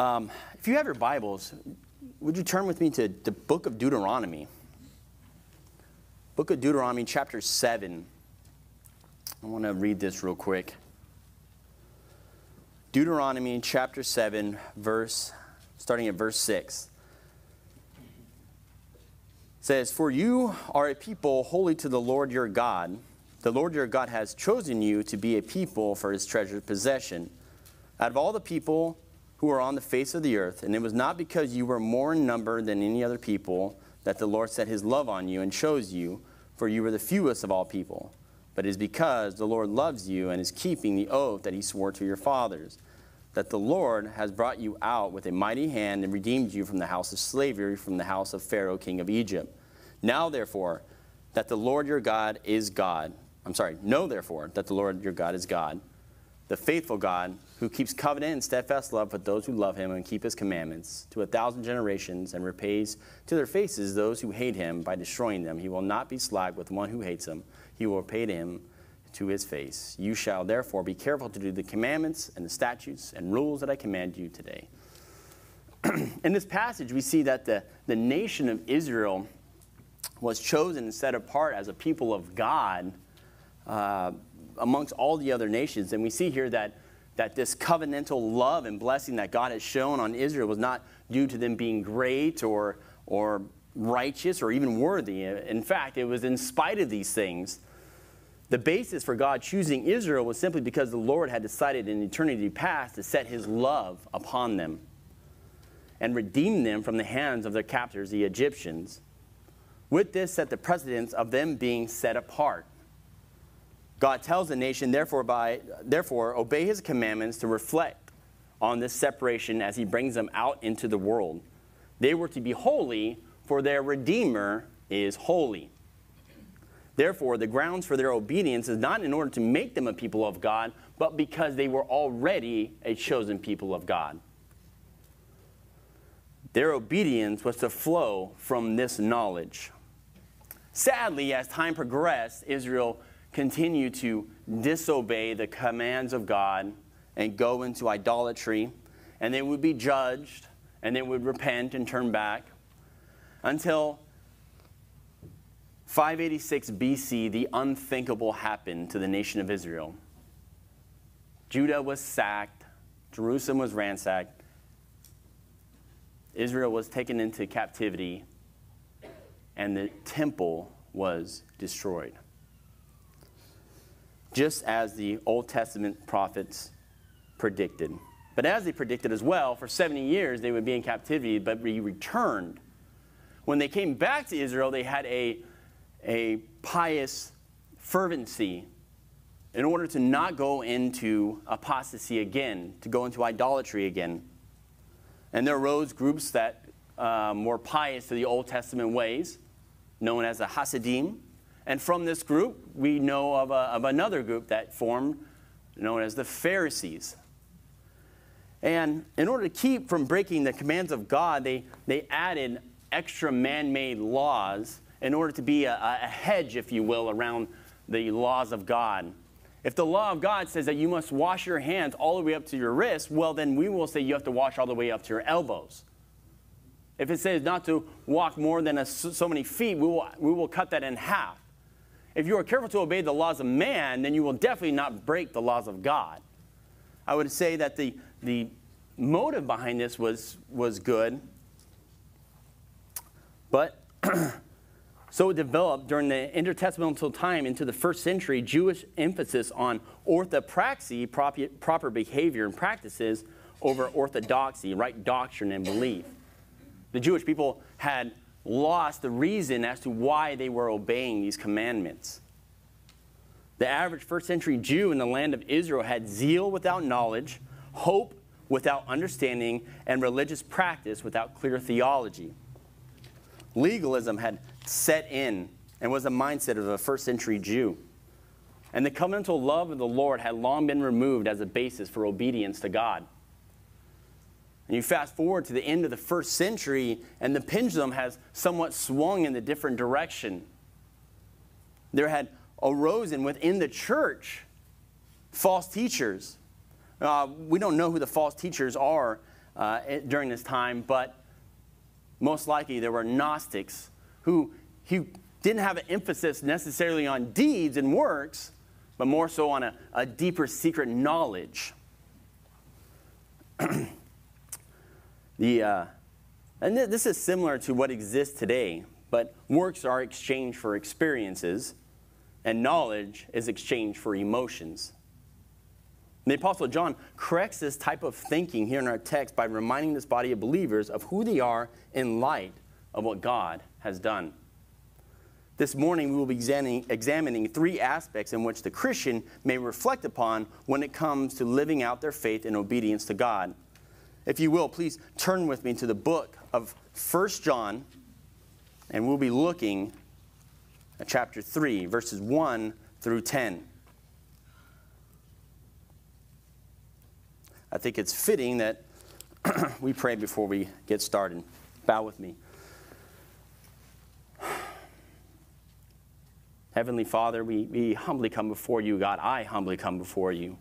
Um, if you have your Bibles, would you turn with me to the book of Deuteronomy? Book of Deuteronomy, chapter 7. I want to read this real quick. Deuteronomy chapter 7, verse, starting at verse 6. says, For you are a people holy to the Lord your God. The Lord your God has chosen you to be a people for his treasured possession. Out of all the people who are on the face of the earth, and it was not because you were more in number than any other people that the Lord set his love on you and chose you, for you were the fewest of all people. But it is because the Lord loves you and is keeping the oath that he swore to your fathers, that the Lord has brought you out with a mighty hand and redeemed you from the house of slavery, from the house of Pharaoh, king of Egypt. Now, therefore, that the Lord your God is God. I'm sorry, know therefore that the Lord your God is God the faithful God who keeps covenant and steadfast love with those who love him and keep his commandments to a thousand generations and repays to their faces those who hate him by destroying them. He will not be slack with one who hates him. He will repay to him to his face. You shall therefore be careful to do the commandments and the statutes and rules that I command you today. In this passage, we see that the, the nation of Israel was chosen and set apart as a people of God. Uh, amongst all the other nations. And we see here that, that this covenantal love and blessing that God has shown on Israel was not due to them being great or, or righteous or even worthy. In fact, it was in spite of these things. The basis for God choosing Israel was simply because the Lord had decided in eternity past to set his love upon them and redeem them from the hands of their captors, the Egyptians. With this set the precedence of them being set apart. God tells the nation, therefore, by, therefore, obey his commandments to reflect on this separation as he brings them out into the world. They were to be holy, for their Redeemer is holy. Therefore, the grounds for their obedience is not in order to make them a people of God, but because they were already a chosen people of God. Their obedience was to flow from this knowledge. Sadly, as time progressed, Israel continue to disobey the commands of God and go into idolatry, and they would be judged, and they would repent and turn back until 586 BC, the unthinkable happened to the nation of Israel. Judah was sacked, Jerusalem was ransacked, Israel was taken into captivity, and the temple was destroyed just as the Old Testament prophets predicted. But as they predicted as well, for 70 years they would be in captivity, but be returned. When they came back to Israel, they had a, a pious fervency in order to not go into apostasy again, to go into idolatry again. And there arose groups that um, were pious to the Old Testament ways, known as the Hasidim, and from this group, we know of, a, of another group that formed, known as the Pharisees. And in order to keep from breaking the commands of God, they, they added extra man made laws in order to be a, a hedge, if you will, around the laws of God. If the law of God says that you must wash your hands all the way up to your wrists, well, then we will say you have to wash all the way up to your elbows. If it says not to walk more than a, so many feet, we will, we will cut that in half. If you are careful to obey the laws of man, then you will definitely not break the laws of God. I would say that the, the motive behind this was, was good, but so it developed during the intertestamental time into the first century Jewish emphasis on orthopraxy, proper, proper behavior and practices, over orthodoxy, right doctrine and belief. The Jewish people had lost the reason as to why they were obeying these commandments. The average first century Jew in the land of Israel had zeal without knowledge, hope without understanding, and religious practice without clear theology. Legalism had set in and was the mindset of a first century Jew. And the covenantal love of the Lord had long been removed as a basis for obedience to God. And you fast forward to the end of the first century, and the pendulum has somewhat swung in a different direction. There had arisen within the church false teachers. Uh, we don't know who the false teachers are, uh, during this time, but most likely there were Gnostics who, who didn't have an emphasis necessarily on deeds and works, but more so on a, a deeper secret knowledge. the, uh, and th- this is similar to what exists today, but works are exchanged for experiences, and knowledge is exchanged for emotions. The Apostle John corrects this type of thinking here in our text by reminding this body of believers of who they are in light of what God has done. This morning, we will be examining, examining, three aspects in which the Christian may reflect upon when it comes to living out their faith in obedience to God. If you will, please turn with me to the book of 1 John, and we'll be looking at chapter 3, verses 1 through 10. I think it's fitting that we pray before we get started. Bow with me. Heavenly Father, we, we humbly come before you, God. I humbly come before you.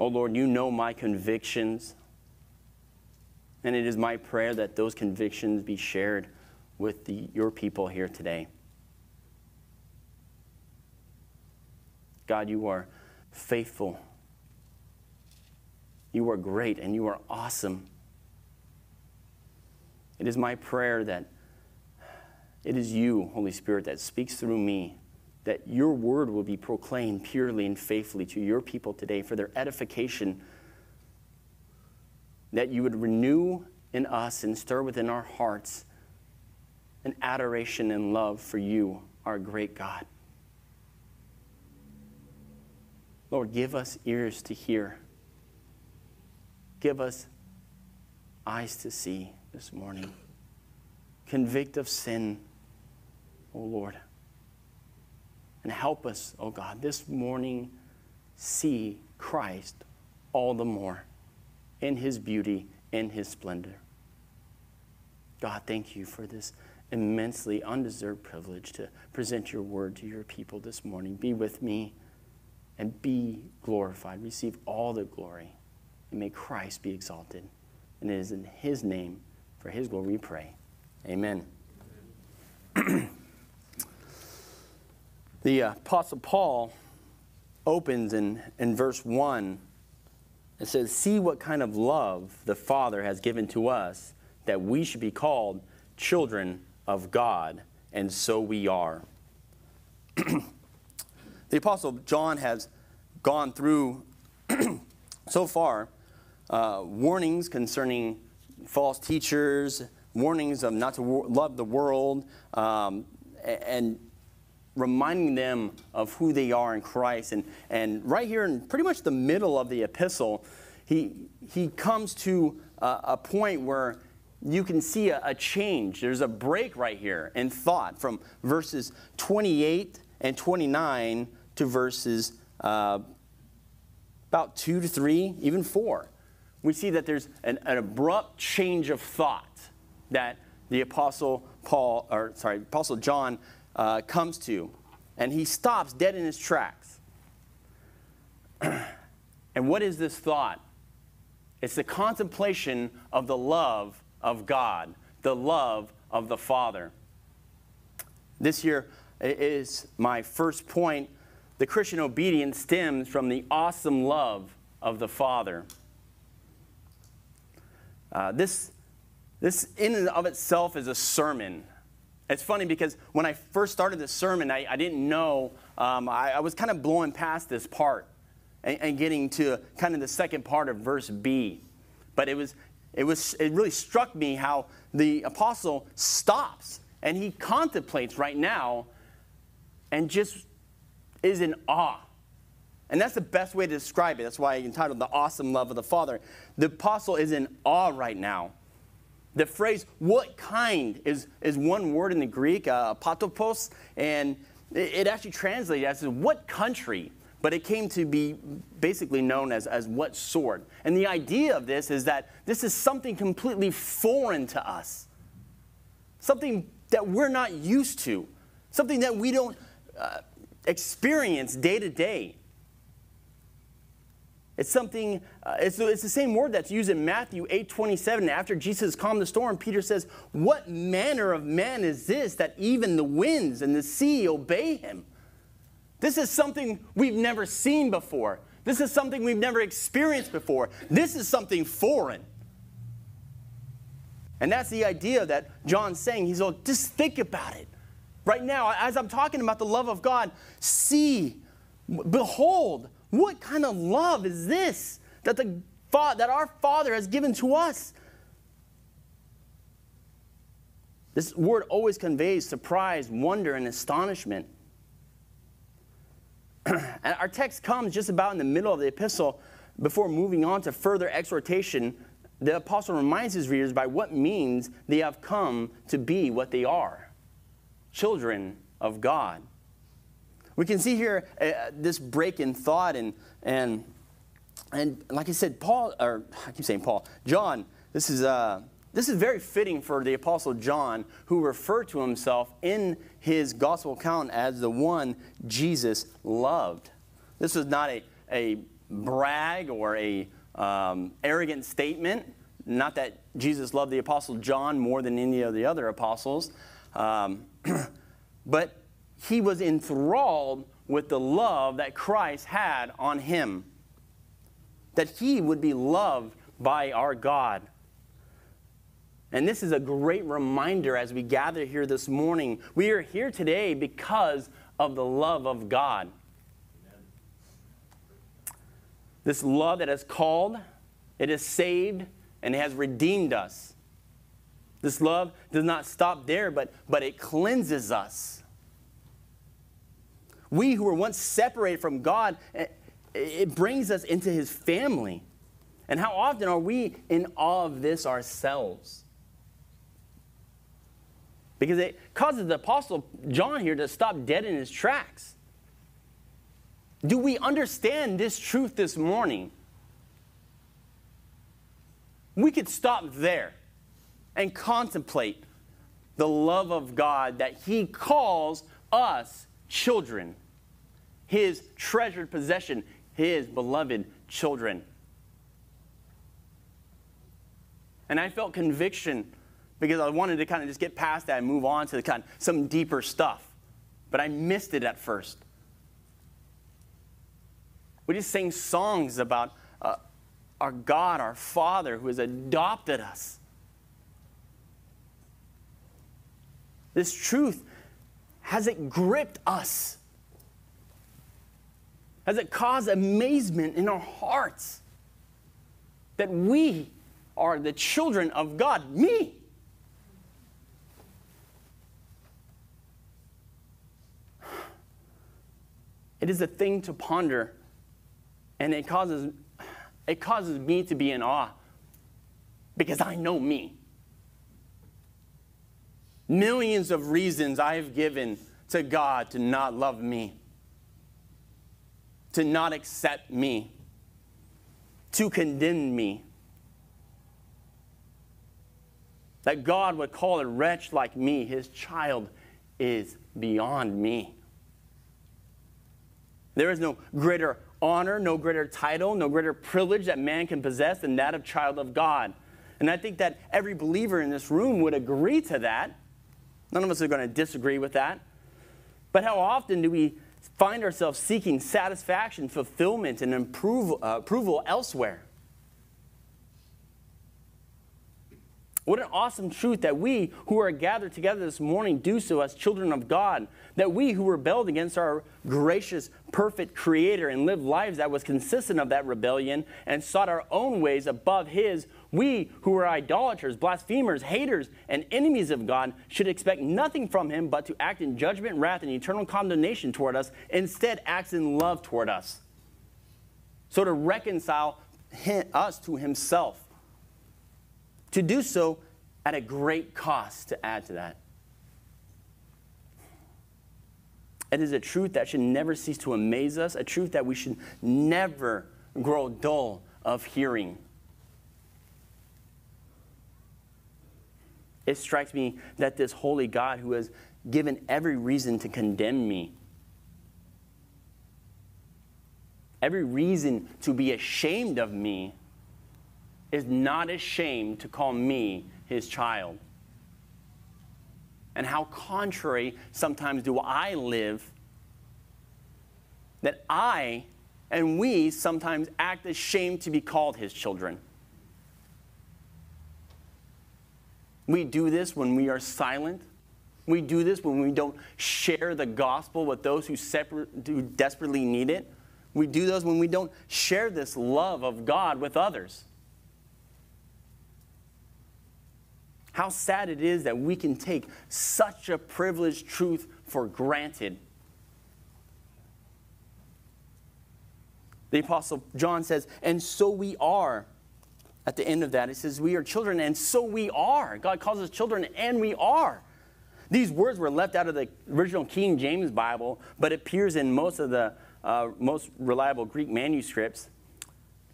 Oh Lord, you know my convictions. And it is my prayer that those convictions be shared with the, your people here today. God, you are faithful you are great and you are awesome. It is my prayer that it is you, Holy Spirit, that speaks through me, that your word will be proclaimed purely and faithfully to your people today for their edification, that you would renew in us and stir within our hearts an adoration and love for you, our great God. Lord, give us ears to hear Give us eyes to see this morning. Convict of sin, O oh Lord. And help us, oh God, this morning see Christ all the more in his beauty, in his splendor. God, thank you for this immensely undeserved privilege to present your word to your people this morning. Be with me and be glorified. Receive all the glory and may Christ be exalted. And it is in his name, for his glory, we pray. Amen. the uh, Apostle Paul opens in, in verse 1. It says, See what kind of love the Father has given to us that we should be called children of God, and so we are. the Apostle John has gone through so far uh, warnings concerning false teachers, warnings of not to love the world, um, and reminding them of who they are in Christ. And, and right here in pretty much the middle of the epistle, he, he comes to a, a point where you can see a, a, change. There's a break right here in thought from verses 28 and 29 to verses uh, about 2 to 3, even 4 we see that there's an, an abrupt change of thought that the apostle Paul, or sorry, apostle John uh, comes to, and he stops dead in his tracks. and what is this thought? It's the contemplation of the love of God, the love of the Father. This year is my first point. The Christian obedience stems from the awesome love of the Father. Uh, this, this, in and of itself, is a sermon. It's funny because when I first started this sermon, I, I didn't know, um, I, I, was kind of blowing past this part and, and, getting to kind of the second part of verse B. But it, was, it, was, it really struck me how the apostle stops and he contemplates right now and just is in awe and that's the best way to describe it. That's why I entitled The Awesome Love of the Father. The apostle is in awe right now. The phrase, what kind, is, is one word in the Greek, uh, potapos, and it, it actually translates as what country, but it came to be basically known as, as what sort. And the idea of this is that this is something completely foreign to us, something that we're not used to, something that we don't uh, experience day to day. It's something, uh, it's, it's the same word that's used in Matthew 8 27. After Jesus calmed the storm, Peter says, What manner of man is this that even the winds and the sea obey him? This is something we've never seen before. This is something we've never experienced before. This is something foreign. And that's the idea that John's saying. He's like, just think about it. Right now, as I'm talking about the love of God, see, behold, what kind of love is this that, the, that our Father has given to us? This word always conveys surprise, wonder, and astonishment. and our text comes just about in the middle of the epistle before moving on to further exhortation. The apostle reminds his readers by what means they have come to be what they are children of God. We can see here uh, this break in thought, and, and, and like I said, Paul, or I keep saying Paul, John, this is, uh, this is very fitting for the Apostle John, who referred to himself in his gospel account as the one Jesus loved. This was not a, a brag or a um, arrogant statement. Not that Jesus loved the Apostle John more than any of the other apostles, um, but he was enthralled with the love that Christ had on him. That he would be loved by our God. And this is a great reminder as we gather here this morning. We are here today because of the love of God. Amen. This love that has called, it has saved, and it has redeemed us. This love does not stop there, but, but it cleanses us. We who were once separated from God, eh, it brings us into his family. And how often are we in awe of this ourselves? Because it causes the Apostle John here to stop dead in his tracks. Do we understand this truth this morning? We could stop there and contemplate the love of God that He calls us children, His treasured possession, His beloved children. And I felt conviction because I wanted to kind of just get past that and move on to kind of some deeper stuff. But I missed it at first. We just sang songs about uh, our God, our Father, who has adopted us. This truth, has it gripped us? Has it caused amazement in our hearts that we are the children of God? Me. It is a thing to ponder, and it causes, it causes me to be in awe because I know me millions of reasons I have given to God to not love me, to not accept me, to condemn me. That God would call a wretch like me his child is beyond me. There is no greater honor, no greater title, no greater privilege that man can possess than that of child of God. And I think that every believer in this room would agree to that. None of us are going to disagree with that. But how often do we find ourselves seeking satisfaction, fulfillment, and approval, uh, approval elsewhere? What an awesome truth that we who are gathered together this morning do so as children of God. That we who rebelled against our gracious, perfect Creator and lived lives that was consistent of that rebellion and sought our own ways above His, we who are idolaters, blasphemers, haters, and enemies of God should expect nothing from Him but to act in judgment, wrath, and eternal condemnation toward us, instead, acts in love toward us. So to reconcile us to Himself to do so at a great cost to add to that. It is a truth that should never cease to amaze us, a truth that we should never grow dull of hearing. It strikes me that this holy God who has given every reason to condemn me every reason to be ashamed of me, is not ashamed to call me his child. And how contrary sometimes do I live that I and we sometimes act ashamed to be called his children. We do this when we are silent. We do this when we don't share the gospel with those who, separate, who desperately need it. We do those when we don't share this love of God with others. How sad it is that we can take such a privileged truth for granted. The Apostle John says, and so we are at the end of that. It says, We are children, and so we are. God calls us children, and we are. These words were left out of the original King James Bible, but appears in most of the uh, most reliable Greek manuscripts.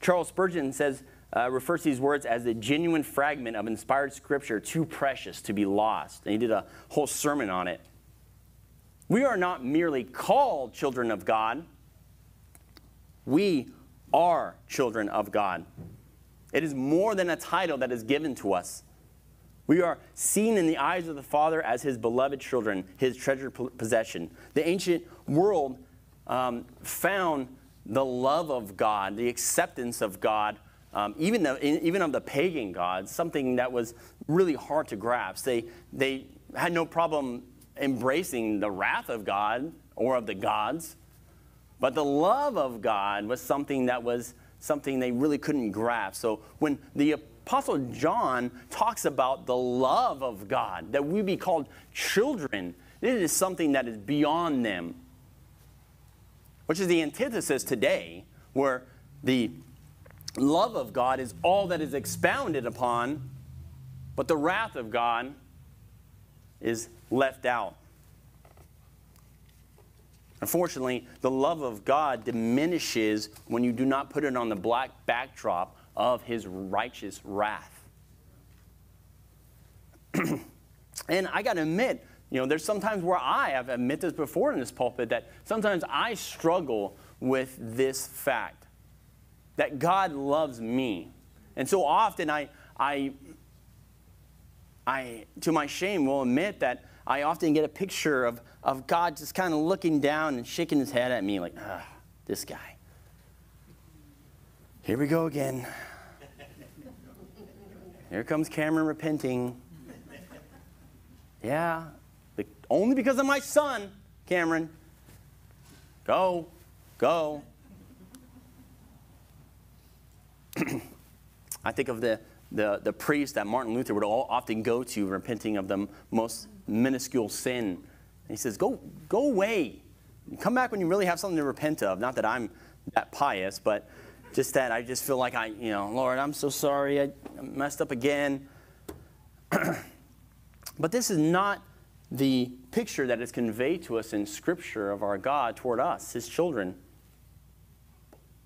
Charles Spurgeon says, uh, refers to these words as the genuine fragment of inspired scripture too precious to be lost. And he did a whole sermon on it. We are not merely called children of God, we are children of God. It is more than a title that is given to us. We are seen in the eyes of the Father as his beloved children, his treasured possession. The ancient world um, found the love of God, the acceptance of God, um, even, the, even of the pagan gods, something that was really hard to grasp. They, they had no problem embracing the wrath of God or of the gods, but the love of God was something that was something they really couldn't grasp. So when the Apostle John talks about the love of God, that we be called children, it is something that is beyond them, which is the antithesis today, where the love of God is all that is expounded upon, but the wrath of God is left out. Unfortunately, the love of God diminishes when you do not put it on the black backdrop of his righteous wrath. and I got to admit, you know, there's sometimes where I have admitted this before in this pulpit that sometimes I struggle with this fact that God loves me. And so often I, I, I to my shame, will admit that I often get a picture of, of God just kind of looking down and shaking his head at me like, ah, this guy. Here we go again. Here comes Cameron repenting. Yeah, only because of my son, Cameron. Go, go. I think of the, the, the priest that Martin Luther would often go to, repenting of the most minuscule sin. He says, go, go away. Come back when you really have something to repent of. Not that I'm that pious, but just that I just feel like I, you know, Lord, I'm so sorry. I messed up again. but this is not the picture that is conveyed to us in Scripture of our God toward us, his children.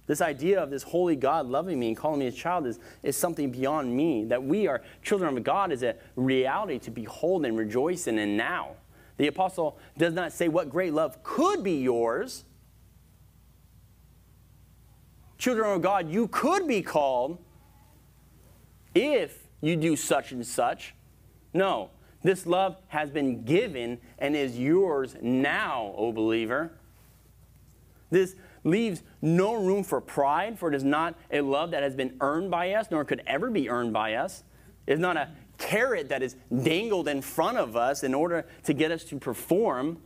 This idea of this holy God loving me and calling me his child is, is something beyond me. That we are children of God is a reality to behold and rejoice in and now. The apostle does not say what great love could be yours. Children of God, you could be called if you do such and such. No, this love has been given and is yours now, O believer. This leaves no room for pride, for it is not a love that has been earned by us, nor could ever be earned by us. It is not a carrot that is dangled in front of us in order to get us to perform,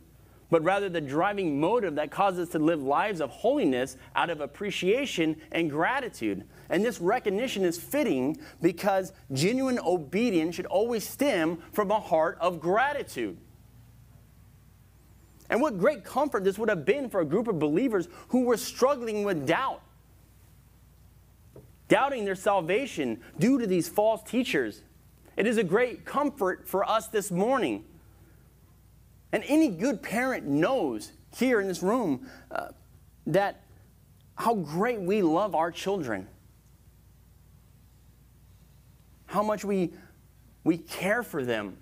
but rather the driving motive that causes us to live lives of holiness out of appreciation and gratitude. And this recognition is fitting because genuine obedience should always stem from a heart of gratitude. And what great comfort this would have been for a group of believers who were struggling with doubt, doubting their salvation due to these false teachers. It is a great comfort for us this morning. And any good parent knows here in this room uh, that how great we love our children, how much we, we care for them,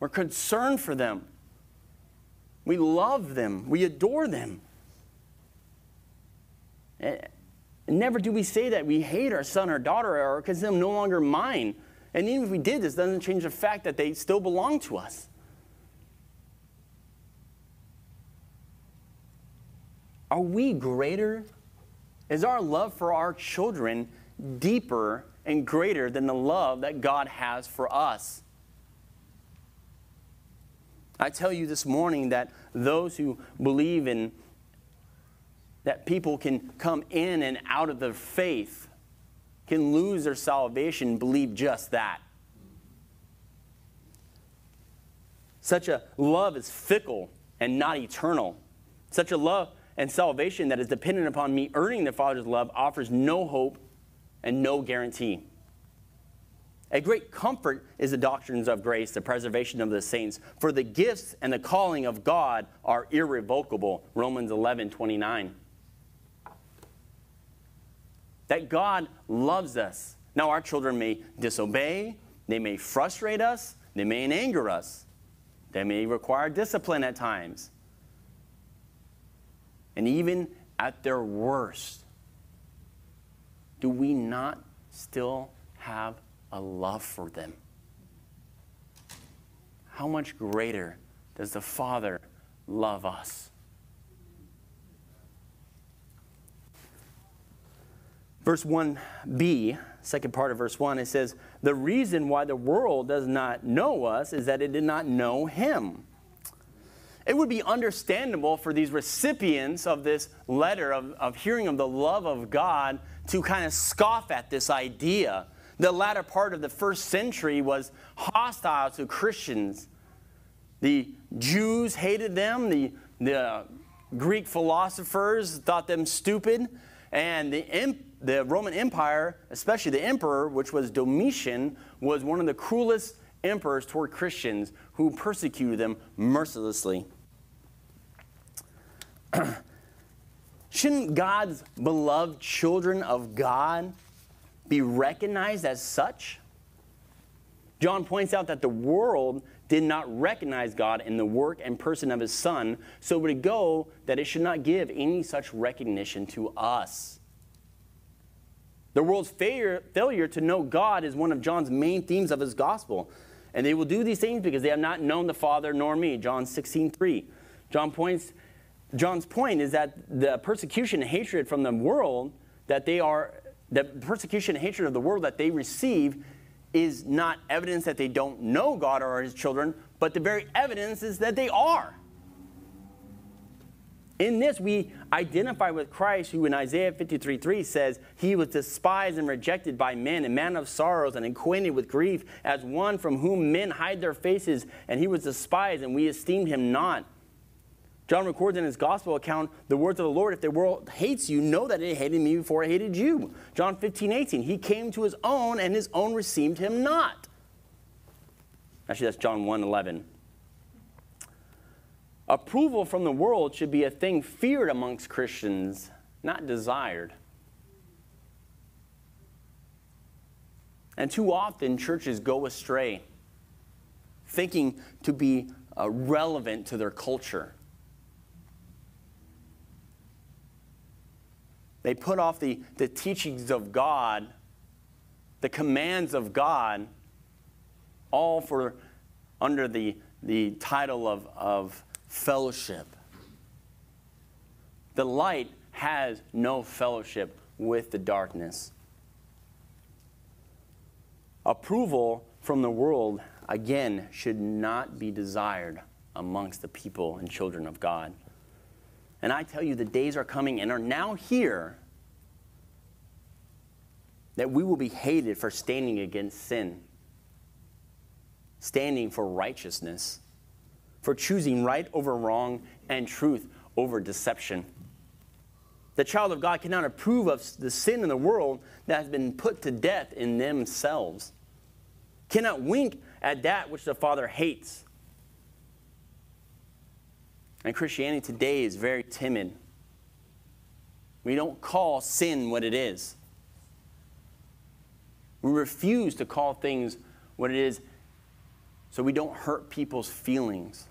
we're concerned for them. We love them. We adore them. Eh, never do we say that we hate our son or daughter or consider them no longer mine. And even if we did, this doesn't change the fact that they still belong to us. Are we greater? Is our love for our children deeper and greater than the love that God has for us? I tell you this morning that those who believe in that people can come in and out of the faith, can lose their salvation, believe just that. Such a love is fickle and not eternal. Such a love and salvation that is dependent upon me earning the Father's love offers no hope and no guarantee. A great comfort is the doctrines of grace, the preservation of the saints. For the gifts and the calling of God are irrevocable. Romans 11 29. That God loves us. Now, our children may disobey, they may frustrate us, they may anger us, they may require discipline at times. And even at their worst, do we not still have a love for them? How much greater does the Father love us? Verse 1b, second part of verse 1, it says, The reason why the world does not know us is that it did not know him. It would be understandable for these recipients of this letter, of, of hearing of the love of God, to kind of scoff at this idea. The latter part of the first century was hostile to Christians. The Jews hated them, the, the Greek philosophers thought them stupid, and the, the Roman Empire, especially the emperor, which was Domitian, was one of the cruelest emperors toward Christians who persecuted them mercilessly. Shouldn't God's beloved children of God be recognized as such? John points out that the world did not recognize God in the work and person of his Son, so would it go that it should not give any such recognition to us. The world's failure, failure to know God is one of John's main themes of his gospel. And they will do these things because they have not known the Father nor me. John 16, 3. John points John's point is that the persecution and hatred from the world that they are, the persecution and hatred of the world that they receive is not evidence that they don't know God or his children, but the very evidence is that they are. In this, we identify with Christ, who in Isaiah 53 3 says, He was despised and rejected by men, a man of sorrows and acquainted with grief, as one from whom men hide their faces, and he was despised, and we esteemed him not. John records in his gospel account the words of the Lord, if the world hates you, know that it hated me before it hated you. John 15, 18, he came to his own, and his own received him not. Actually, that's John 1, 11. Approval from the world should be a thing feared amongst Christians, not desired. And too often, churches go astray, thinking to be uh, relevant to their culture. They put off the, the teachings of God, the commands of God, all for under the, the title of, of fellowship. The light has no fellowship with the darkness. Approval from the world, again, should not be desired amongst the people and children of God. And I tell you, the days are coming and are now here that we will be hated for standing against sin, standing for righteousness, for choosing right over wrong and truth over deception. The child of God cannot approve of the sin in the world that has been put to death in themselves, cannot wink at that which the Father hates. And Christianity today is very timid. We don't call sin what it is. We refuse to call things what it is so we don't hurt people's feelings.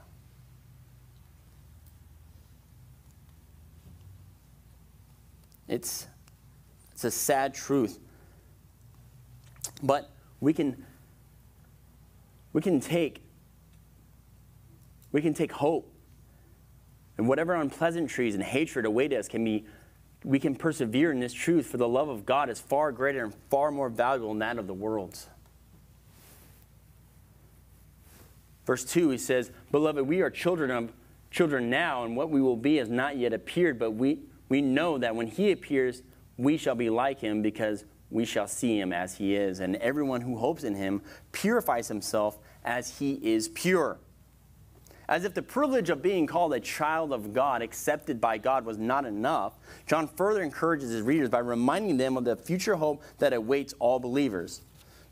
It's, it's a sad truth. But we can, we can take we can take hope and whatever unpleasantries and hatred await us can be we can persevere in this truth for the love of god is far greater and far more valuable than that of the world's verse 2 he says beloved we are children of children now and what we will be has not yet appeared but we we know that when he appears we shall be like him because we shall see him as he is. And everyone who hopes in him purifies himself as he is pure as if the privilege of being called a child of God, accepted by God, was not enough, John further encourages his readers by reminding them of the future hope that awaits all believers.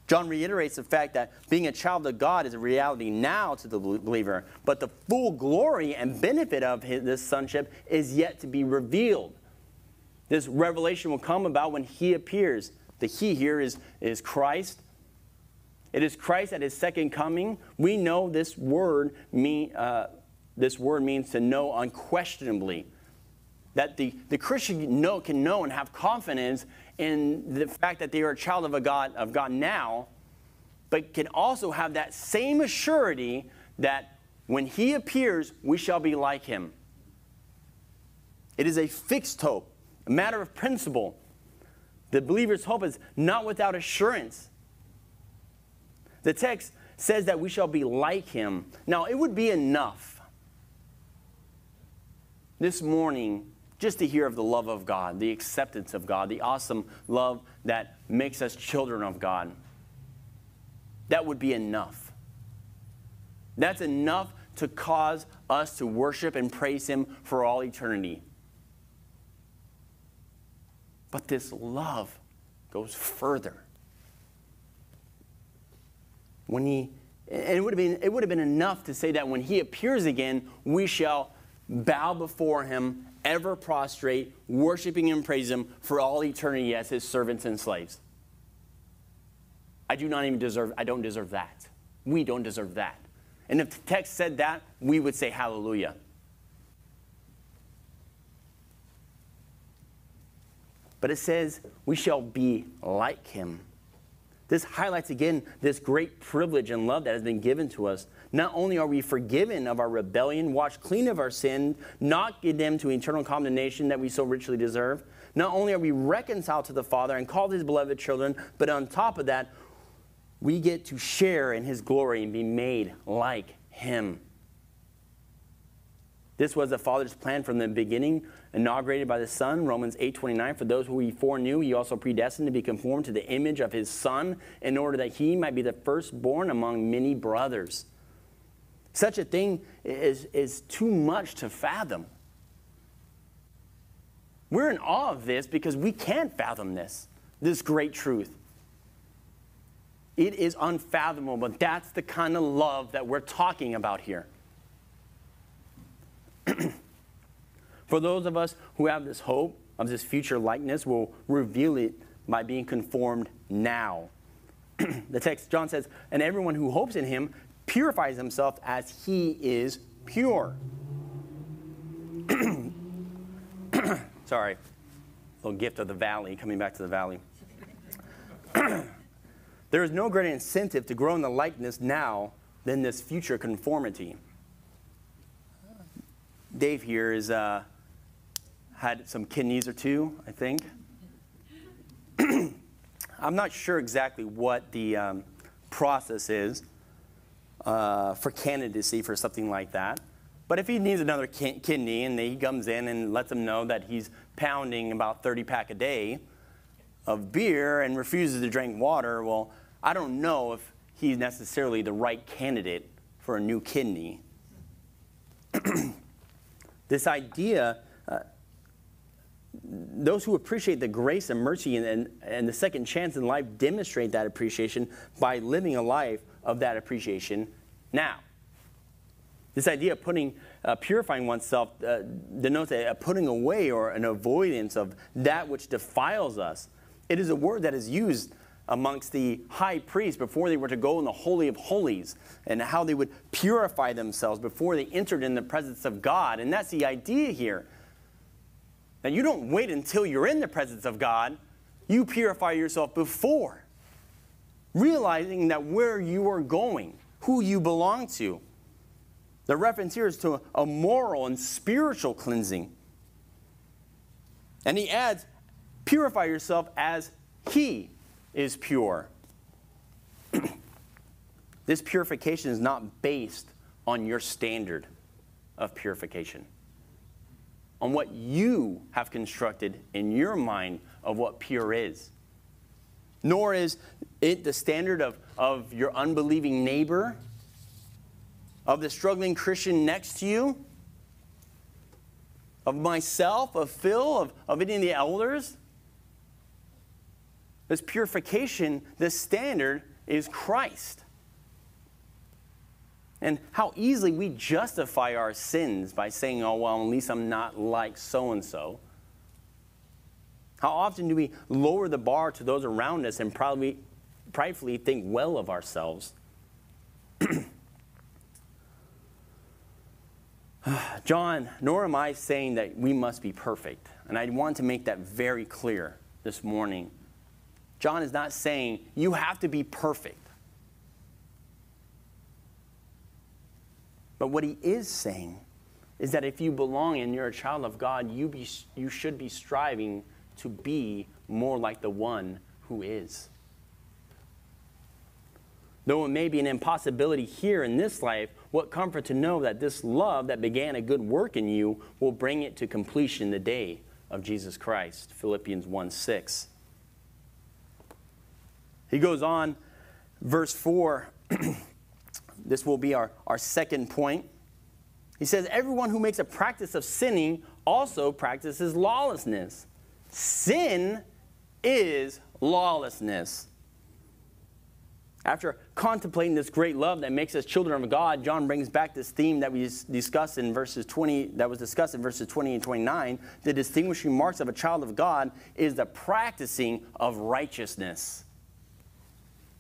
John reiterates the fact that being a child of God is a reality now to the believer, but the full glory and benefit of his, this sonship is yet to be revealed. This revelation will come about when he appears. The he here is, is Christ, it is Christ at his second coming. We know this word, mean, uh, this word means to know unquestionably. That the, the Christian know, can know and have confidence in the fact that they are a child of, a God, of God now, but can also have that same assurity that when he appears, we shall be like him. It is a fixed hope, a matter of principle. The believer's hope is not without assurance. The text says that we shall be like him. Now, it would be enough this morning just to hear of the love of God, the acceptance of God, the awesome love that makes us children of God. That would be enough. That's enough to cause us to worship and praise Him for all eternity. But this love goes further when he and it would have been it would have been enough to say that when he appears again we shall bow before him ever prostrate worshiping and praise him for all eternity as his servants and slaves. I do not even deserve i don't deserve that. We don't deserve that. And if the text said that we would say hallelujah. But it says we shall be like him this highlights again this great privilege and love that has been given to us. Not only are we forgiven of our rebellion, washed clean of our sin, not condemned to eternal condemnation that we so richly deserve, not only are we reconciled to the Father and called his beloved children, but on top of that, we get to share in his glory and be made like him. This was the Father's plan from the beginning inaugurated by the Son, Romans 8:29. For those who he foreknew, he also predestined to be conformed to the image of his Son, in order that he might be the firstborn among many brothers. Such a thing is, is too much to fathom. We're in awe of this because we can't fathom this, this great truth. It is unfathomable, but that's the kind of love that we're talking about here. For those of us who have this hope of this future likeness, will reveal it by being conformed now. the text, John says, and everyone who hopes in him purifies himself as he is pure. Sorry, little gift of the valley, coming back to the valley. there is no greater incentive to grow in the likeness now than this future conformity. Dave here is uh, had some kidneys or two, I think. I'm not sure exactly what the um, process is uh, for candidacy for something like that. But if he needs another ki- kidney and he comes in and lets them know that he's pounding about 30 pack a day of beer and refuses to drink water, well, I don't know if he's necessarily the right candidate for a new kidney. this idea those who appreciate the grace and mercy and, and, and, the second chance in life demonstrate that appreciation by living a life of that appreciation now. This idea of putting, uh, purifying oneself uh, denotes a, a putting away or an avoidance of that which defiles us. It is a word that is used amongst the high priests before they were to go in the Holy of Holies and how they would purify themselves before they entered in the presence of God. And that's the idea here Now, you don't wait until you're in the presence of God, you purify yourself before, realizing that where you are going, who you belong to. The reference here is to a moral and spiritual cleansing. And he adds, purify yourself as he is pure. this purification is not based on your standard of purification, on what you have constructed in your mind of what pure is. Nor is it the standard of, of your unbelieving neighbor, of the struggling Christian next to you, of myself, of Phil, of, of any of the elders. This purification, this standard is Christ. And how easily we justify our sins by saying, oh, well, at least I'm not like so and so. How often do we lower the bar to those around us and probably pridefully think well of ourselves? John, nor am I saying that we must be perfect. And I want to make that very clear this morning. John is not saying you have to be perfect. But what he is saying is that if you belong and you're a child of God, you, be, you should be striving to be more like the one who is. Though it may be an impossibility here in this life, what comfort to know that this love that began a good work in you will bring it to completion the day of Jesus Christ. Philippians 1 6. He goes on, verse 4. this will be our, our second point. He says, Everyone who makes a practice of sinning also practices lawlessness. Sin is lawlessness. After contemplating this great love that makes us children of God, John brings back this theme that we discussed in verses 20, that was discussed in verses 20 and 29. The distinguishing marks of a child of God is the practicing of righteousness.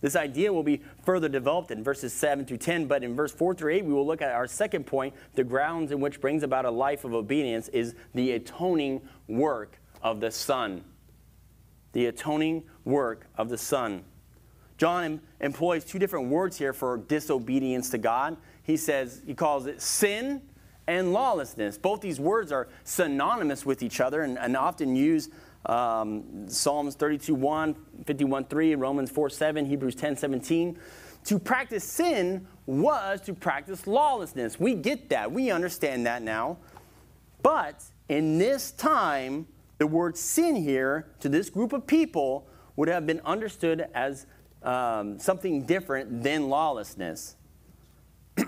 This idea will be further developed in verses 7 through 10, but in verse 4 through 8, we will look at our second point. The grounds in which brings about a life of obedience is the atoning work of the Son. The atoning work of the Son. John employs two different words here for disobedience to God. He says, he calls it sin and lawlessness. Both these words are synonymous with each other and, and often used um, Psalms 32 1, 51 3, Romans 4 7, Hebrews 10 17. To practice sin was to practice lawlessness. We get that. We understand that now. But in this time, the word sin here to this group of people would have been understood as um, something different than lawlessness.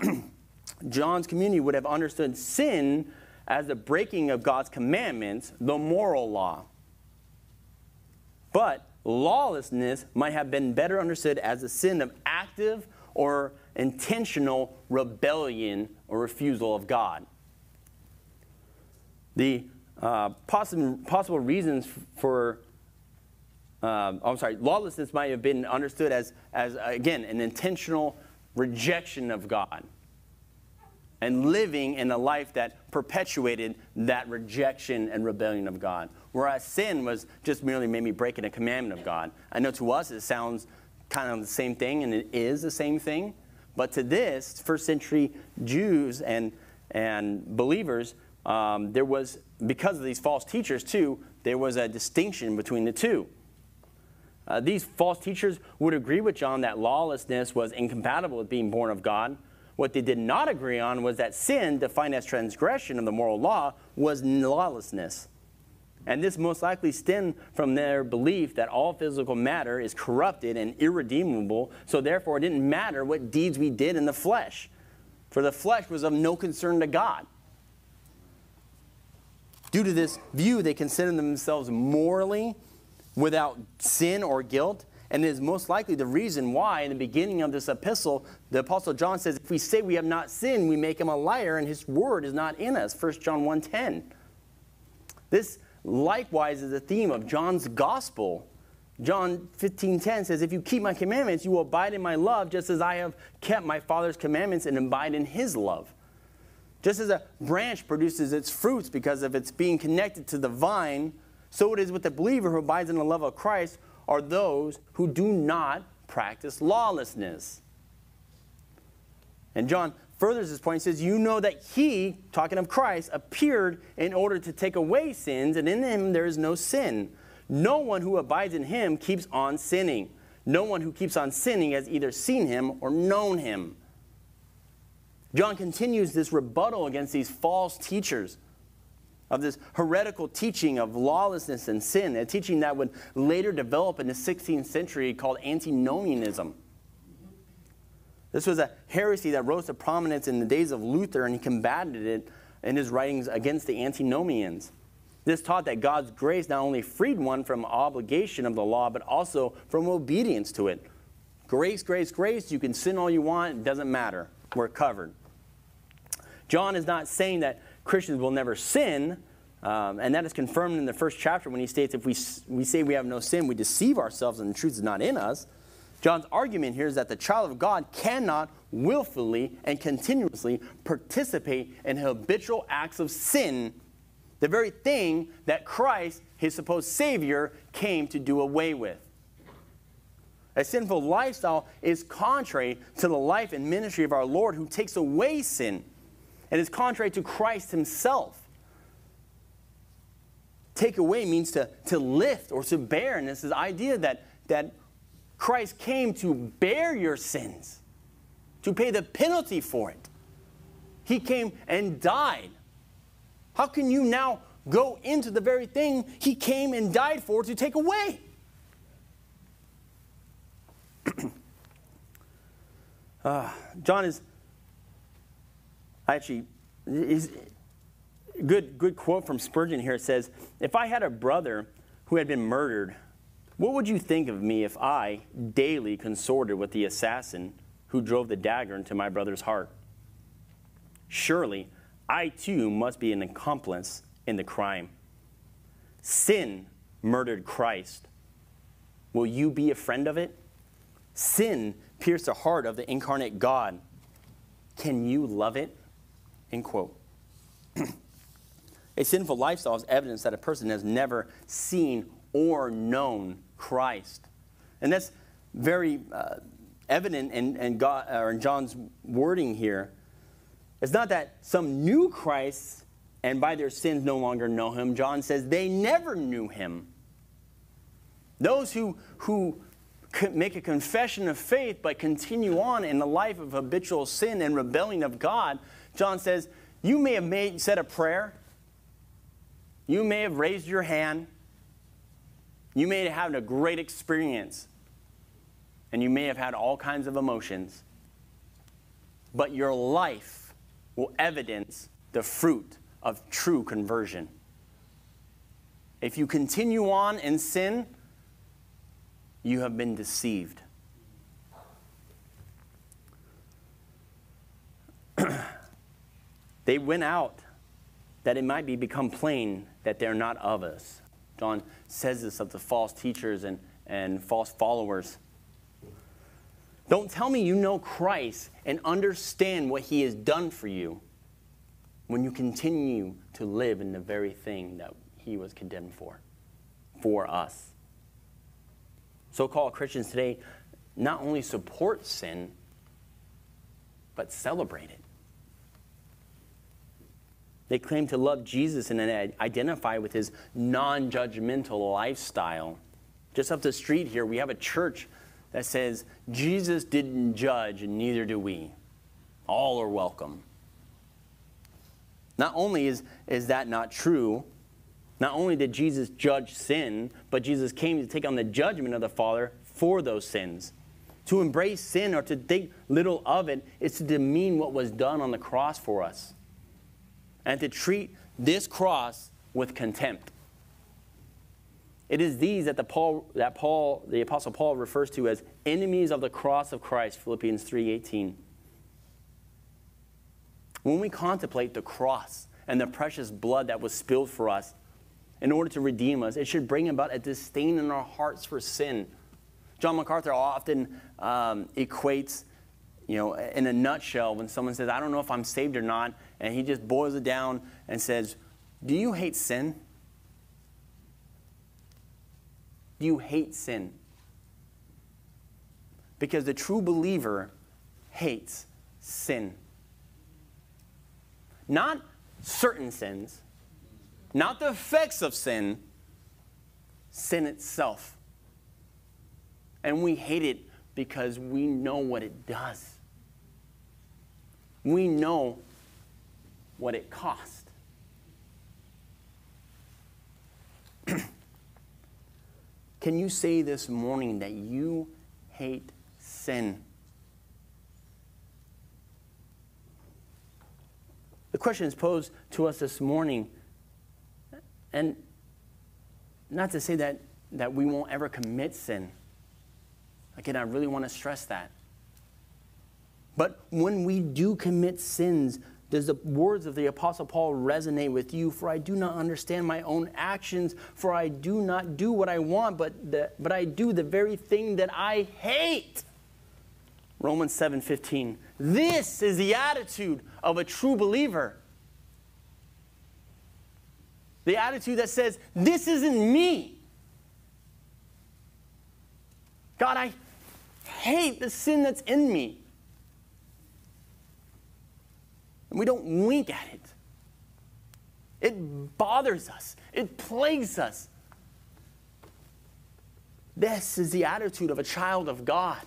John's community would have understood sin as the breaking of God's commandments, the moral law. But lawlessness might have been better understood as a sin of active or intentional rebellion or refusal of God. The uh, possible, possible reasons for, uh, I'm sorry, lawlessness might have been understood as, as, again, an intentional rejection of God and living in a life that perpetuated that rejection and rebellion of God. Whereas sin was just merely maybe breaking a commandment of God. I know to us it sounds kind of the same thing, and it is the same thing. But to this, first century Jews and, and believers, um, there was, because of these false teachers too, there was a distinction between the two. Uh, these false teachers would agree with John that lawlessness was incompatible with being born of God, what they did not agree on was that sin, defined as transgression of the moral law, was lawlessness. And this most likely stemmed from their belief that all physical matter is corrupted and irredeemable, so therefore it didn't matter what deeds we did in the flesh, for the flesh was of no concern to God. Due to this view, they considered themselves morally without sin or guilt, and it is most likely the reason why, in the beginning of this epistle, the Apostle John says, If we say we have not sinned, we make him a liar, and his word is not in us. 1 John 1.10. This likewise is the theme of John's gospel. John 15.10 says, If you keep my commandments, you will abide in my love, just as I have kept my Father's commandments and abide in his love. Just as a branch produces its fruits because of its being connected to the vine, so it is with the believer who abides in the love of Christ are those who do not practice lawlessness. And John furthers this point. He says, You know that he, talking of Christ, appeared in order to take away sins, and in him there is no sin. No one who abides in him keeps on sinning. No one who keeps on sinning has either seen him or known him. John continues this rebuttal against these false teachers of this heretical teaching of lawlessness and sin, a teaching that would later develop in the 16th century called antinomianism. This was a heresy that rose to prominence in the days of Luther, and he combated it in his writings against the antinomians. This taught that God's grace not only freed one from obligation of the law, but also from obedience to it. Grace, grace, grace, you can sin all you want, it doesn't matter. We're covered. John is not saying that Christians will never sin, um, and that is confirmed in the first chapter when he states if we, we say we have no sin, we deceive ourselves and the truth is not in us. John's argument here is that the child of God cannot willfully and continuously participate in habitual acts of sin, the very thing that Christ, his supposed Savior, came to do away with. A sinful lifestyle is contrary to the life and ministry of our Lord who takes away sin and is contrary to Christ himself. Take away means to, to lift or to bear, and this is the idea that, that Christ came to bear your sins, to pay the penalty for it. He came and died. How can you now go into the very thing he came and died for to take away? uh, John is I actually is good good quote from Spurgeon here. It says, "If I had a brother who had been murdered." What would you think of me if I daily consorted with the assassin who drove the dagger into my brother's heart? Surely I too must be an accomplice in the crime. Sin murdered Christ. Will you be a friend of it? Sin pierced the heart of the incarnate God. Can you love it? End quote. a sinful lifestyle is evidence that a person has never seen or known Christ. And that's very uh, evident in, in, God, or in John's wording here. It's not that some knew Christ and by their sins no longer know him. John says they never knew him. Those who, who make a confession of faith but continue on in the life of habitual sin and rebellion of God, John says, you may have made, said a prayer. You may have raised your hand. You may have had a great experience and you may have had all kinds of emotions, but your life will evidence the fruit of true conversion. If you continue on in sin, you have been deceived. they went out that it might be become plain that they're not of us. John says this of the false teachers and, and false followers. Don't tell me you know Christ and understand what he has done for you when you continue to live in the very thing that he was condemned for, for us. So called Christians today not only support sin, but celebrate it. They claim to love Jesus and then identify with his non judgmental lifestyle. Just up the street here, we have a church that says, Jesus didn't judge, and neither do we. All are welcome. Not only is, is that not true, not only did Jesus judge sin, but Jesus came to take on the judgment of the Father for those sins. To embrace sin or to think little of it is to demean what was done on the cross for us and to treat this cross with contempt. It is these that, the Paul, that Paul, the Apostle Paul refers to as enemies of the cross of Christ, Philippians 3.18. When we contemplate the cross and the precious blood that was spilled for us in order to redeem us, it should bring about a disdain in our hearts for sin. John MacArthur often um, equates you know, in a nutshell, when someone says, I don't know if I'm saved or not, and he just boils it down and says, Do you hate sin? Do you hate sin? Because the true believer hates sin. Not certain sins, not the effects of sin, sin itself. And we hate it because we know what it does. We know what it cost. Can you say this morning that you hate sin? The question is posed to us this morning, and not to say that, that we won't ever commit sin. Again, I really want to stress that. But when we do commit sins, does the words of the Apostle Paul resonate with you? For I do not understand my own actions, for I do not do what I want, but, the, but I do the very thing that I hate. Romans 7:15. This is the attitude of a true believer. The attitude that says, This isn't me. God, I hate the sin that's in me. And we don't wink at it. It bothers us, it plagues us. This is the attitude of a child of God.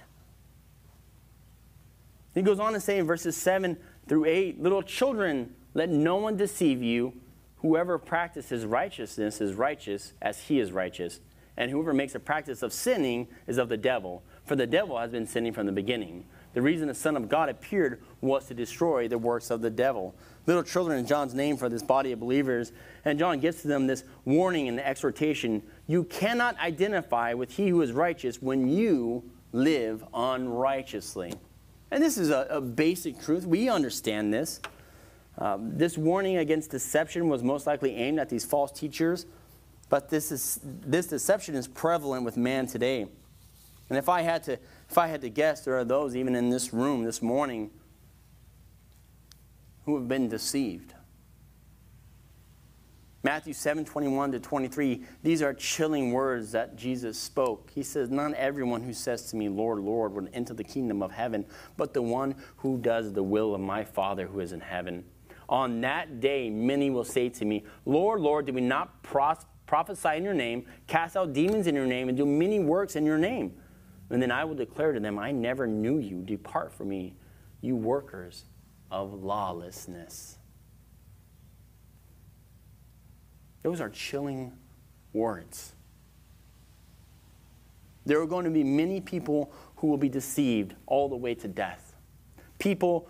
He goes on to say in verses 7 through 8 Little children, let no one deceive you. Whoever practices righteousness is righteous as he is righteous. And whoever makes a practice of sinning is of the devil, for the devil has been sinning from the beginning. The reason the Son of God appeared was to destroy the works of the devil. Little children in John's name for this body of believers. And John gives to them this warning and the exhortation you cannot identify with he who is righteous when you live unrighteously. And this is a, a basic truth. We understand this. Um, this warning against deception was most likely aimed at these false teachers, but this, is, this deception is prevalent with man today. And if I, had to, if I had to guess, there are those even in this room this morning who have been deceived. Matthew 7 21 to 23, these are chilling words that Jesus spoke. He says, Not everyone who says to me, Lord, Lord, will enter the kingdom of heaven, but the one who does the will of my Father who is in heaven. On that day, many will say to me, Lord, Lord, did we not pros- prophesy in your name, cast out demons in your name, and do many works in your name? And then I will declare to them, I never knew you. Depart from me, you workers of lawlessness. Those are chilling words. There are going to be many people who will be deceived all the way to death. People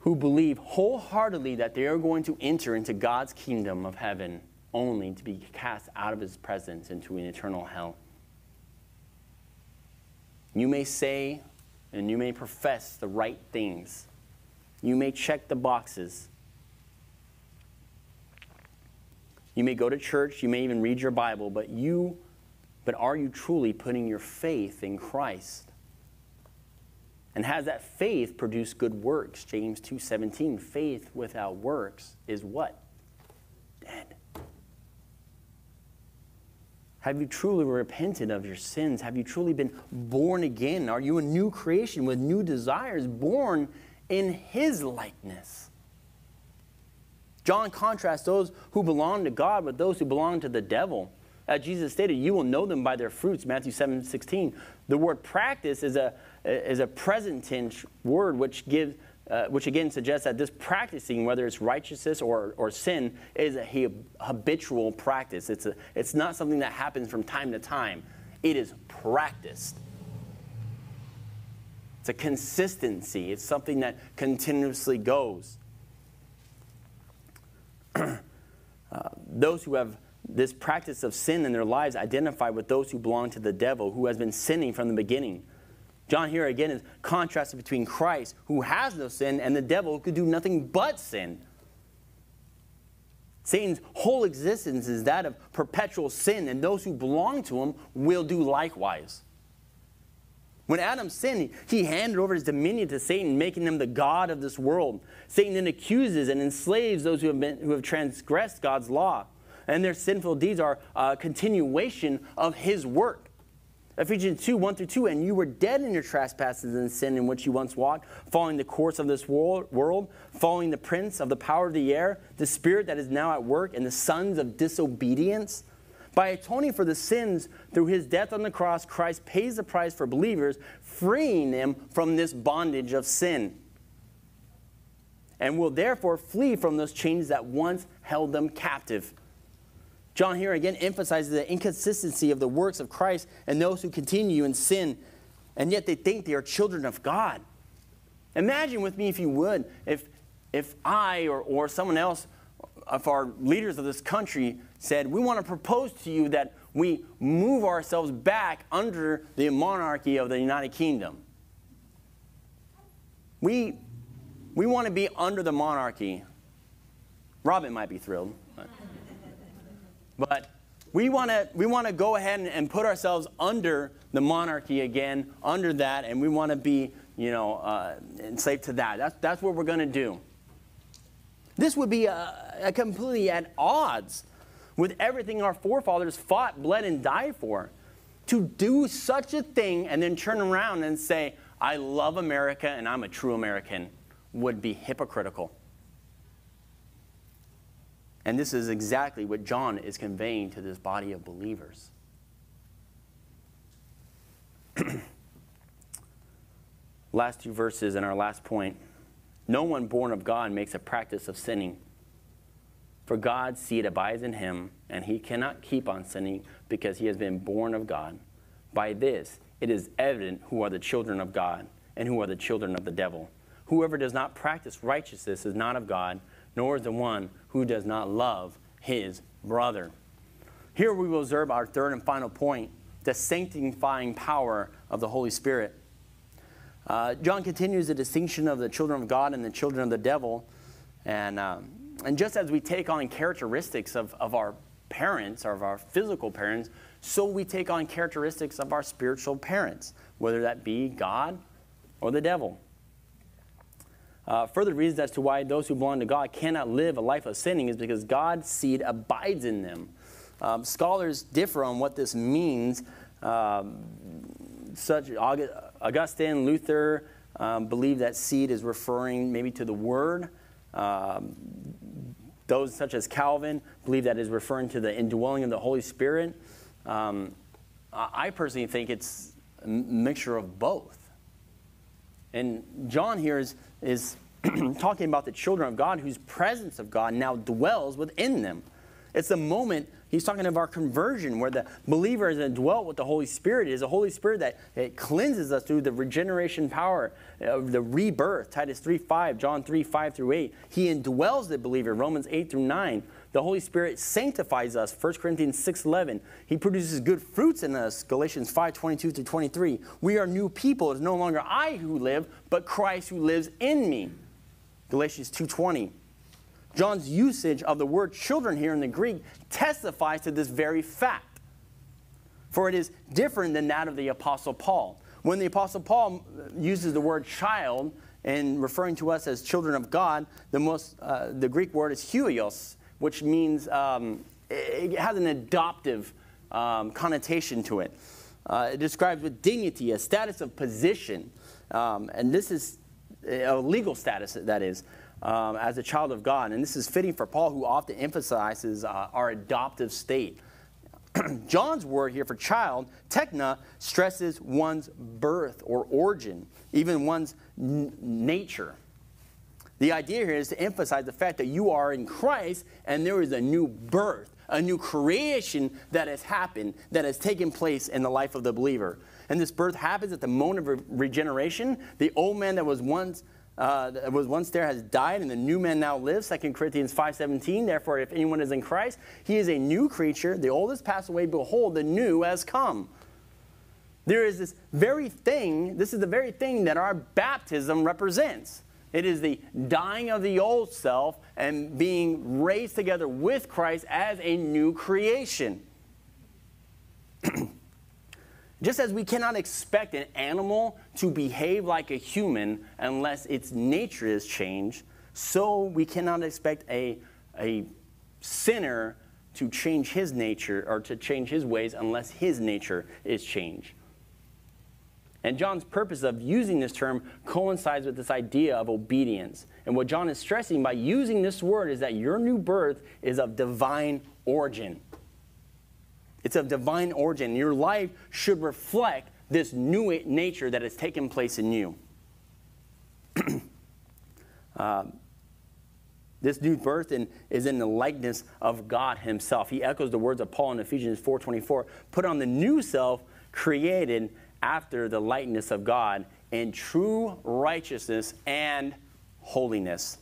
who believe wholeheartedly that they are going to enter into God's kingdom of heaven only to be cast out of his presence into an eternal hell. You may say and you may profess the right things. You may check the boxes. You may go to church, you may even read your Bible, but you but are you truly putting your faith in Christ? And has that faith produced good works? James 2:17, faith without works is what? Dead. Have you truly repented of your sins? Have you truly been born again? Are you a new creation with new desires, born in his likeness? John contrasts those who belong to God with those who belong to the devil. As Jesus stated, you will know them by their fruits, Matthew 7 16. The word practice is a, is a present tense word which gives. Uh, which again suggests that this practicing, whether it's righteousness or, or sin, is a habitual practice. It's, a, it's not something that happens from time to time, it is practiced. It's a consistency, it's something that continuously goes. uh, those who have this practice of sin in their lives identify with those who belong to the devil, who has been sinning from the beginning. John here again is contrasted between Christ, who has no sin, and the devil, who could do nothing but sin. Satan's whole existence is that of perpetual sin, and those who belong to him will do likewise. When Adam sinned, he handed over his dominion to Satan, making him the God of this world. Satan then accuses and enslaves those who have, been, who have transgressed God's law. And their sinful deeds are a continuation of his work. Ephesians 2 1 through 2. And you were dead in your trespasses and sin in which you once walked, following the course of this world, following the prince of the power of the air, the spirit that is now at work, and the sons of disobedience by atoning for the sins through his death on the cross, Christ pays the price for believers, freeing them from this bondage of sin. And will therefore flee from those chains that once held them captive. John here again emphasizes the inconsistency of the works of Christ and those who continue in sin, and yet they think they are children of God. Imagine with me, if you would, if, if I or, or someone else of our leaders of this country said, We want to propose to you that we move ourselves back under the monarchy of the United Kingdom. We, we want to be under the monarchy. Robin might be thrilled. But, we want to we want to go ahead and, and, put ourselves under the monarchy again, under that, and we want to be, you know, uh, enslaved to that. That's, that's what we're going to do. This would be a, a completely at odds with everything our forefathers fought, bled, and died for. To do such a thing and then turn around and say, I love America and I'm a true American, would be hypocritical. And this is exactly what John is conveying to this body of believers. last two verses and our last point. No one born of God makes a practice of sinning. For God's seed abides in him, and he cannot keep on sinning because he has been born of God. By this, it is evident who are the children of God and who are the children of the devil. Whoever does not practice righteousness is not of God, nor is the one who does not love his brother. Here we will observe our third and final point the sanctifying power of the Holy Spirit. Uh, John continues the distinction of the children of God and the children of the devil. And, um, and just as we take on characteristics of, of our parents, or of our physical parents, so we take on characteristics of our spiritual parents, whether that be God or the devil. Uh, further reasons as to why those who belong to God cannot live a life of sinning is because God's seed abides in them. Um, scholars differ on what this means. Um, such Augustine, Luther um, believe that seed is referring maybe to the word. Um, those such as Calvin believe that is referring to the indwelling of the Holy Spirit. Um, I personally think it's a mixture of both. And John here is, is talking about the children of God whose presence of God now dwells within them. It's the moment he's talking of our conversion where the believer is indwelt with the Holy Spirit. It is the Holy Spirit that it cleanses us through the regeneration power of the rebirth. Titus 3 5, John 3 5 through 8. He indwells the believer. Romans 8 through 9. The Holy Spirit sanctifies us. 1 Corinthians 6.11. He produces good fruits in us. Galatians 5 22 through 23. We are new people. It is no longer I who live, but Christ who lives in me. Galatians 2.20. John's usage of the word children here in the Greek testifies to this very fact. For it is different than that of the Apostle Paul. When the Apostle Paul uses the word child in referring to us as children of God, the, most, uh, the Greek word is huios, which means um, it has an adoptive um, connotation to it. Uh, it describes with dignity, a status of position. Um, and this is a legal status, that is um, as a child of God. And this is fitting for Paul, who often emphasizes uh, our adoptive state. John's word here for child, tekna, stresses one's birth or origin, even one's n- nature. The idea here is to emphasize the fact that you are in Christ and there is a new birth, a new creation that has happened, that has taken place in the life of the believer. And this birth happens at the moment of re- regeneration. The old man that was once uh, was once there has died and the new man now lives. 2 corinthians 5.17 therefore if anyone is in christ he is a new creature. The old has passed away. Behold the new has come. There is this very thing this is the very thing that our baptism represents it is the dying of the old self and being raised together with christ as a new creation Just as we cannot expect an animal to behave like a human unless its nature is changed, so we cannot expect a, a sinner to change his nature or to change his ways unless his nature is changed. And John's purpose of using this term coincides with this idea of obedience. And what John is stressing by using this word is that your new birth is of divine origin. It's of divine origin. Your life should reflect this new nature that has taken place in you. um, this new birth in, is in the likeness of God himself. He echoes the words of Paul in Ephesians 4.24, put on the new self created after the likeness of God in true righteousness and holiness.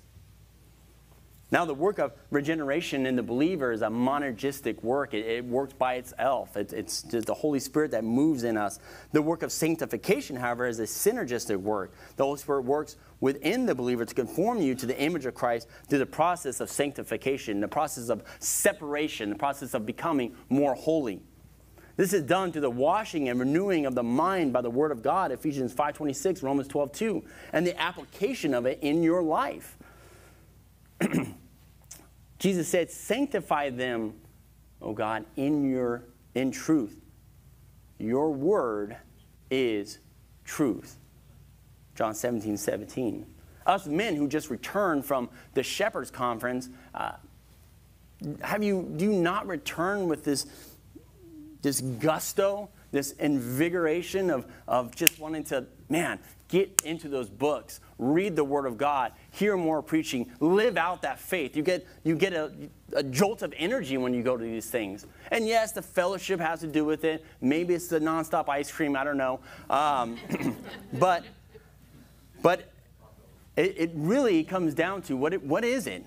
Now, the work of regeneration in the believer is a monergistic work. It, it works by itself. It, it's the Holy Spirit that moves in us. The work of sanctification, however, is a synergistic work. The Holy Spirit works within the believer to conform you to the image of Christ through the process of sanctification, the process of separation, the process of becoming more holy. This is done through the washing and renewing of the mind by the word of God, Ephesians 5:26, Romans 12:2, and the application of it in your life. Jesus said, "Sanctify them, O God, in your in truth. Your word is truth." John 17, 17. Us men who just returned from the Shepherds Conference, uh, have you, do you not return with this this gusto, this invigoration of, of just wanting to, man, get into those books, read the Word of God, hear more preaching, live out that faith. You get, you get a, a jolt of energy when you go to these things. And yes, the fellowship has to do with it. Maybe it's the nonstop ice cream, I don't know. Um, but but it, it really comes down to what, it, what is it?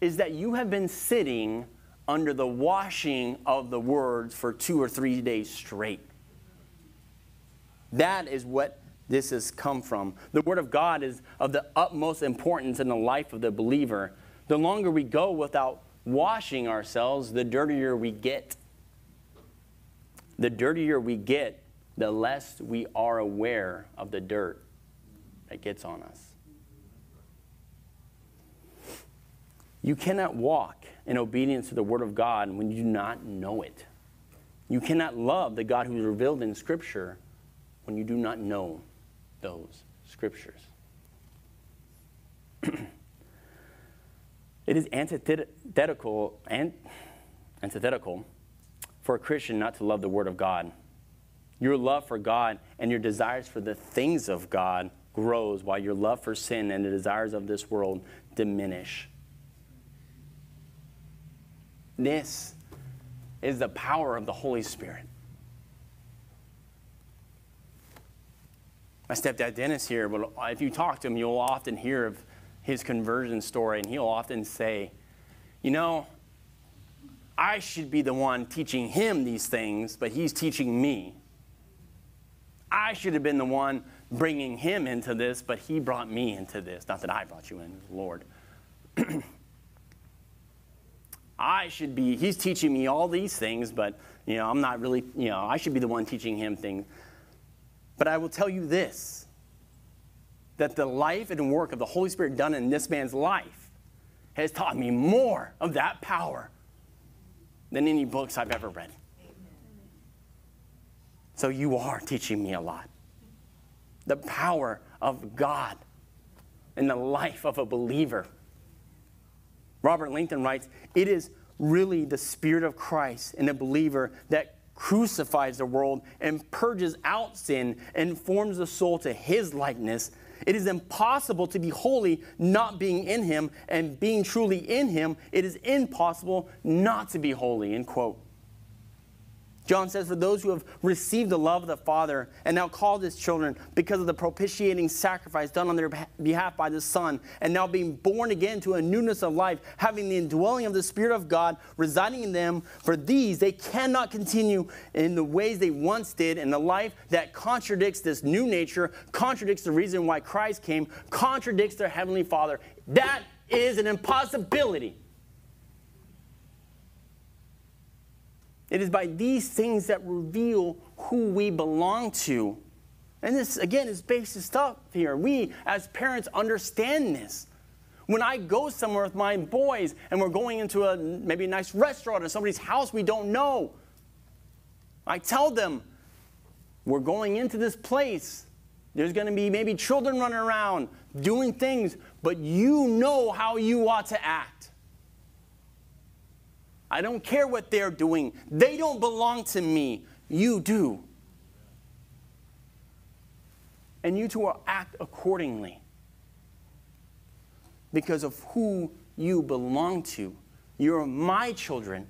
Is that you have been sitting under the washing of the words for two or three days straight. That is what this has come from. The Word of God is of the utmost importance in the life of the believer. The longer we go without washing ourselves, the dirtier we get. The dirtier we get, the less we are aware of the dirt that gets on us. You cannot walk in obedience to the Word of God when you do not know it. You cannot love the God who is revealed in Scripture when you do not know those Scriptures. it is antithetical, antithetical for a Christian not to love the Word of God. Your love for God and your desires for the things of God grows while your love for sin and the desires of this world diminish. This is the power of the Holy Spirit. My stepdad Dennis here, but if you talk to him, you'll often hear of his conversion story, and he'll often say, You know, I should be the one teaching him these things, but he's teaching me. I should have been the one bringing him into this, but he brought me into this. Not that I brought you in, Lord. I should be, he's teaching me all these things, but, you know, I'm not really, you know, I should be the one teaching him things. But I will tell you this that the life and work of the Holy Spirit done in this man's life has taught me more of that power than any books I've ever read. So you are teaching me a lot. The power of God in the life of a believer. Robert Lincoln writes, It is really the Spirit of Christ in a believer that crucifies the world and purges out sin and forms the soul to his likeness. It is impossible to be holy not being in him, and being truly in him, it is impossible not to be holy. End quote. John says, For those who have received the love of the Father and now called his children because of the propitiating sacrifice done on their behalf by the Son, and now being born again to a newness of life, having the indwelling of the Spirit of God residing in them, for these they cannot continue in the ways they once did, in the life that contradicts this new nature, contradicts the reason why Christ came, contradicts their Heavenly Father. That is an impossibility. It is by these things that reveal who we belong to. And this, again, is basic stuff here. We, as parents, understand this. When I go somewhere with my boys and we're going into a maybe a nice restaurant or somebody's house we don't know, I tell them, we're going into this place. There's going to be maybe children running around doing things, but you know how you ought to act. I don't care what they're doing. They don't belong to me. You do. And you two will act accordingly because of who you belong to. You're my children.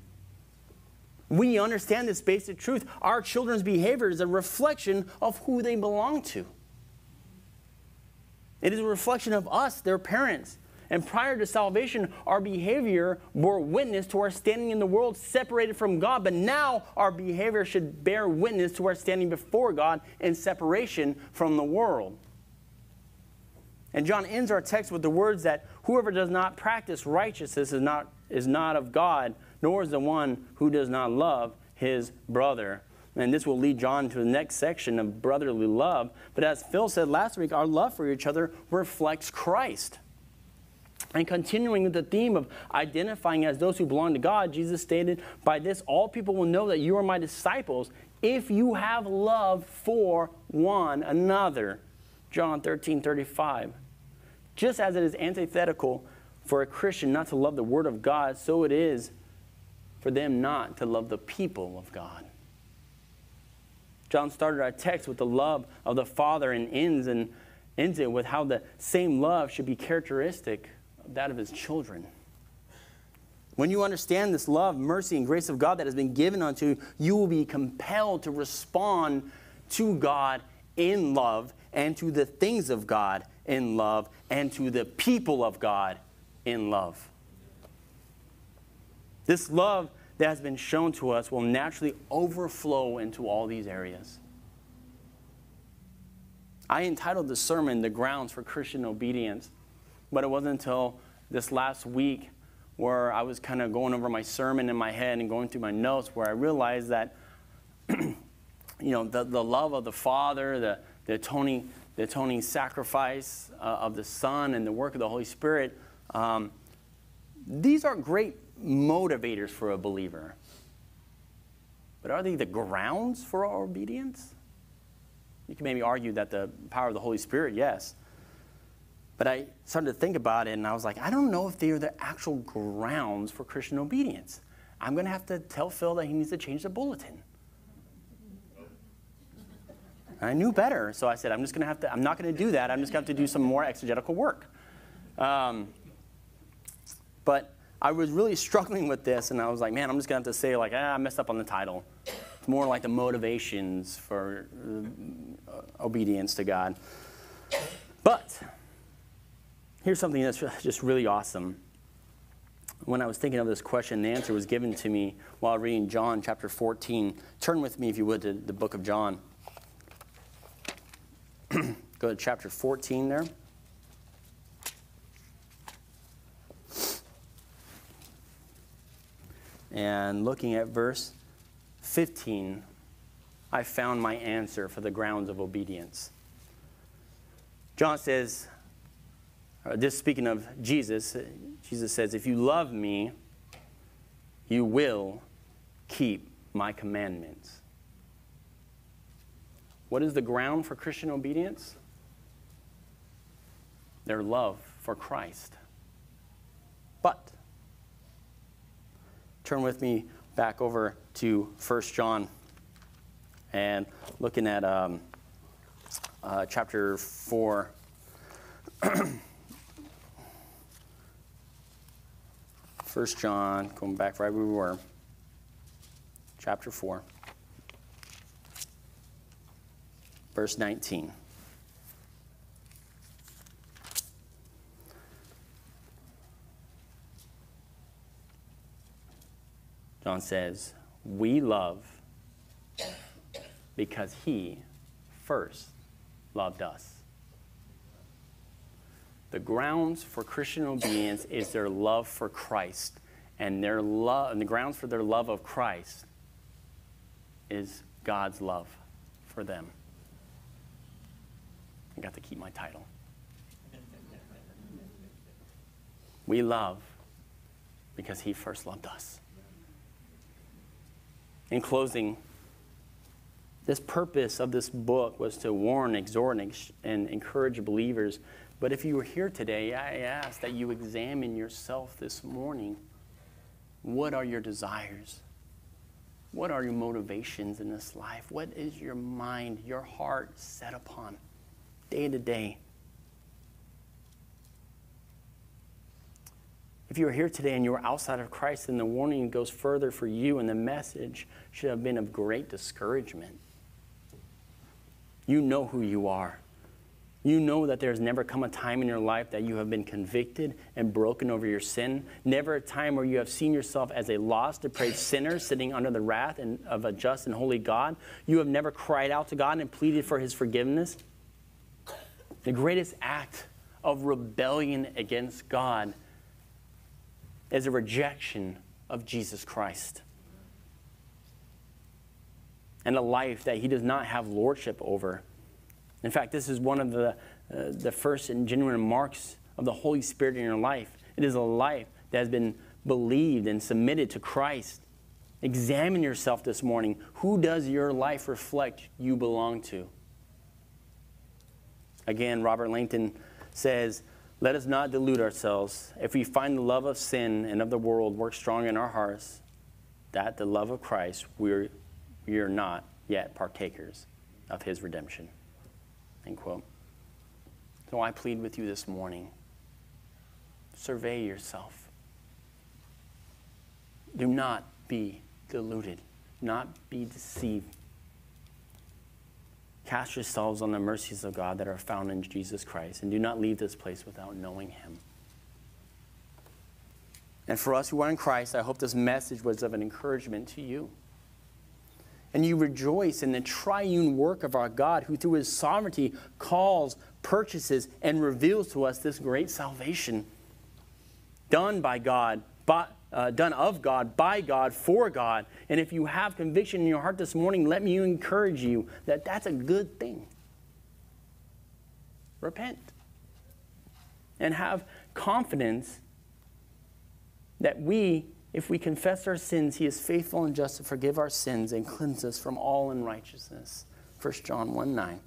We understand this basic truth. Our children's behavior is a reflection of who they belong to. It is a reflection of us, their parents. And prior to salvation, our behavior bore witness to our standing in the world separated from God. But now our behavior should bear witness to our standing before God in separation from the world. And John ends our text with the words that whoever does not practice righteousness is not, is not of God, nor is the one who does not love his brother. And this will lead John to the next section of brotherly love. But as Phil said last week, our love for each other reflects Christ. And continuing with the theme of identifying as those who belong to God, Jesus stated, By this all people will know that you are my disciples if you have love for one another. John 13 35. Just as it is antithetical for a Christian not to love the Word of God, so it is for them not to love the people of God. John started our text with the love of the Father and ends, and ends it with how the same love should be characteristic that of his children. When you understand this love, mercy, and grace of God that has been given unto you, you will be compelled to respond to God in love and to the things of God in love and to the people of God in love. This love that has been shown to us will naturally overflow into all these areas. I entitled the sermon The Grounds for Christian Obedience. But it wasn't until this last week where I was kind of going over my sermon in my head and going through my notes where I realized that, you know, the, the love of the Father, the, the, atoning, the atoning sacrifice uh, of the Son, and the work of the Holy Spirit, um, these are great motivators for a believer. But are they the grounds for our obedience? You can maybe argue that the power of the Holy Spirit, yes. But I started to think about it and I was like, I don't know if they're the actual grounds for Christian obedience. I'm going to have to tell Phil that he needs to change the bulletin. I knew better, so I said, I'm just going to have to, I'm not going to do that. I'm just going to have to do some more exegetical work. Um, but I was really struggling with this, and I was like, man, I'm just going to have to say, like, ah, I messed up on the title. It's more like the motivations for uh, obedience to God. But Here's something that's just really awesome. When I was thinking of this question, the answer was given to me while reading John chapter 14. Turn with me, if you would, to the book of John. Go to chapter 14 there. And looking at verse 15, I found my answer for the grounds of obedience. John says, uh, this speaking of Jesus, uh, Jesus says, If you love me, you will keep my commandments. What is the ground for Christian obedience? Their love for Christ. But, turn with me back over to 1 John and looking at um, uh, chapter 4. First John, going back right where we were, chapter 4, verse 19. John says, We love because he first loved us. The grounds for Christian obedience is their love for Christ. And their love and the grounds for their love of Christ is God's love for them. I got to keep my title. We love because he first loved us. In closing, this purpose of this book was to warn, exhort, and encourage believers. But if you were here today, I ask that you examine yourself this morning. What are your desires? What are your motivations in this life? What is your mind, your heart set upon day to day? If you are here today and you are outside of Christ, then the warning goes further for you, and the message should have been of great discouragement. You know who you are. You know that there's never come a time in your life that you have been convicted and broken over your sin. Never a time where you have seen yourself as a lost, depraved sinner sitting under the wrath and, of a just and holy God. You have never cried out to God and pleaded for his forgiveness. The greatest act of rebellion against God is a rejection of Jesus Christ and a life that he does not have lordship over. In fact, this is one of the, uh, the first and genuine marks of the Holy Spirit in your life. It is a life that has been believed and submitted to Christ. Examine yourself this morning. Who does your life reflect you belong to? Again, Robert Langton says, Let us not delude ourselves. If we find the love of sin and of the world work strong in our hearts, that the love of Christ, we're, we are not yet partakers of his redemption. End quote. So I plead with you this morning survey yourself. Do not be deluded, not be deceived. Cast yourselves on the mercies of God that are found in Jesus Christ, and do not leave this place without knowing Him. And for us who are in Christ, I hope this message was of an encouragement to you and you rejoice in the triune work of our God, who through his sovereignty calls, purchases, and reveals to us this great salvation done by God, by, uh, done of God, by God, for God. And if you have conviction in your heart this morning, let me encourage you that that's a good thing. Repent and have confidence that we if we confess our sins, he is faithful and just to forgive our sins and cleanse us from all unrighteousness. 1 John 1 9.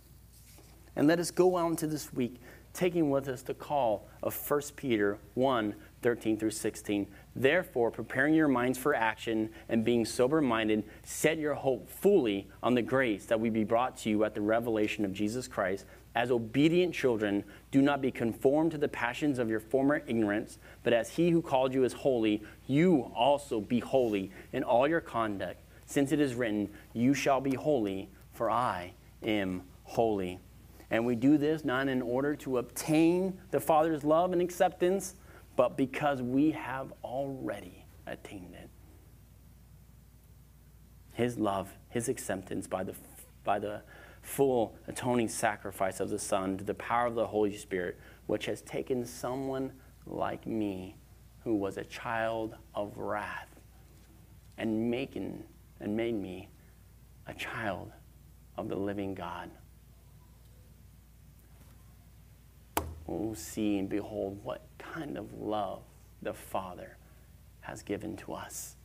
And let us go out into this week taking with us the call of 1 Peter 1 13 through 16. Therefore, preparing your minds for action and being sober minded, set your hope fully on the grace that will be brought to you at the revelation of Jesus Christ. As obedient children, do not be conformed to the passions of your former ignorance, but as he who called you is holy, you also be holy in all your conduct, since it is written, You shall be holy, for I am holy. And we do this not in order to obtain the Father's love and acceptance, but because we have already attained it. His love, His acceptance by the, by the full atoning sacrifice of the Son to the power of the Holy Spirit, which has taken someone like me who was a child of wrath and making and made me a child of the living God. Oh, see and behold what kind of love the Father has given to us.